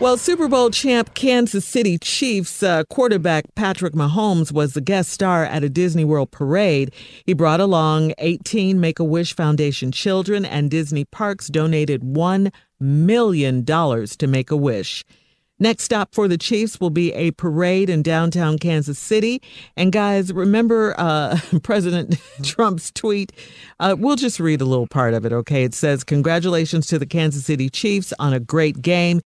Well, Super Bowl champ Kansas City Chiefs uh, quarterback Patrick Mahomes was the guest star at a Disney World parade. He brought along 18 Make a Wish Foundation children, and Disney Parks donated $1 million to Make a Wish. Next stop for the Chiefs will be a parade in downtown Kansas City. And guys, remember uh, President Trump's tweet? Uh, we'll just read a little part of it, okay? It says, Congratulations to the Kansas City Chiefs on a great game.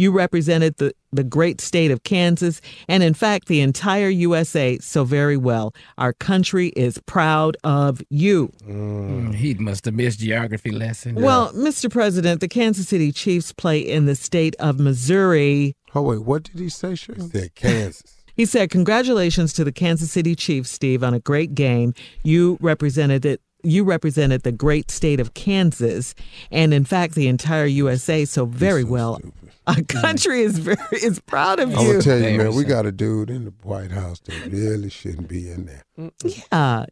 You represented the, the great state of Kansas and, in fact, the entire USA so very well. Our country is proud of you. Mm, he must have missed geography lesson. Well, Mr. President, the Kansas City Chiefs play in the state of Missouri. Oh, wait, what did he say, Shirley? He said Kansas. He said, Congratulations to the Kansas City Chiefs, Steve, on a great game. You represented it you represented the great state of Kansas and in fact the entire USA so very so well. Stupid. Our country is very is proud of you. I'm gonna tell you, man, we got a dude in the White House that really shouldn't be in there. Yeah,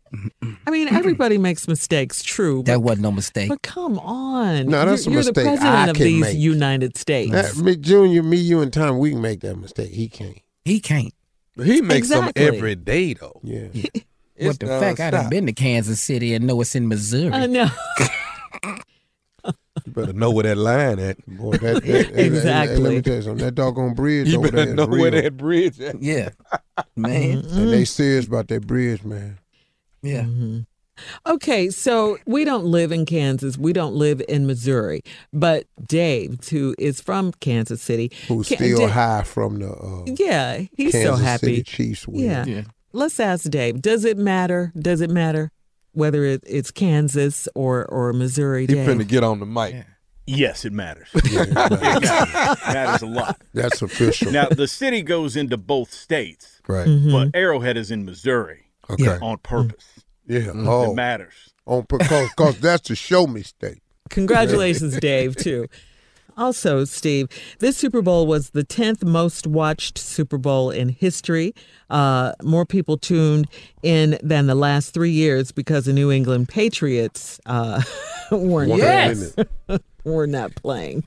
I mean everybody makes mistakes. True, that wasn't no mistake. But come on, no, that's you're, a mistake. You're the president I of can these make. United States. That, me, Junior, me, you, and Tom, we can make that mistake. He can't. He can't. He makes exactly. them every day, though. Yeah. What the fact? I done been to Kansas City and know it's in Missouri. I know. You better know where that line at. Boy, that, that, that- Exactly. Hey, let me tell you something. That doggone bridge You over there better is know real. where that bridge at. Yeah, man. And they serious about that bridge, man. Yeah. Okay, so we don't live in Kansas. We don't live in Missouri. But Dave, who is from Kansas City, Who's Ca- still Da- high from the uh, Yeah, he's Kansas so happy. City Chiefs win. Yeah. Yeah. Let's ask Dave. Does it matter? Does it matter whether it, it's Kansas or or Missouri? He Dave? finna get on the mic. Yeah. Yes, it matters. Yeah, It matters. matters a lot. That's official. Now, the city goes into both states, right. Mm-hmm. but Arrowhead is in Missouri Okay. on purpose. Yeah. It Oh, matters. on because cause that's the show me state. Congratulations, Dave, too. Also, Steve, this Super Bowl was the 10th most watched Super Bowl in history. Uh, more people tuned in than the last three years because the New England Patriots uh, weren't, Yes. were not playing.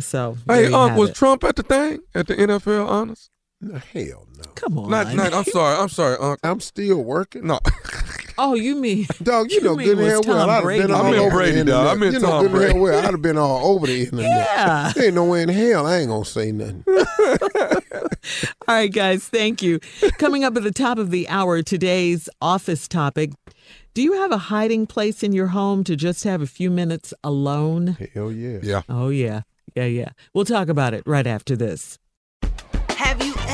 so, Hey, you Unc, have was it. Trump at the thing at the NFL honors? No, hell no. Come on. Not, not, I'm sorry. I'm sorry, Unc. I'm still working. No, oh, you mean Dog, you, You know mean good and hell well. I'd have Brady? been I all meant over Brady, the dog. I internet. meant you know Tom good and hell Brady. well. I'd have been all over the internet. Yeah. There ain't no way in hell I ain't gonna say nothing. All right, guys, thank you. Coming up at the top of the hour, today's office topic. Do you have a hiding place in your home to just have a few minutes alone? Hell yeah. yeah. Oh, yeah. Yeah, yeah. We'll talk about it right after this.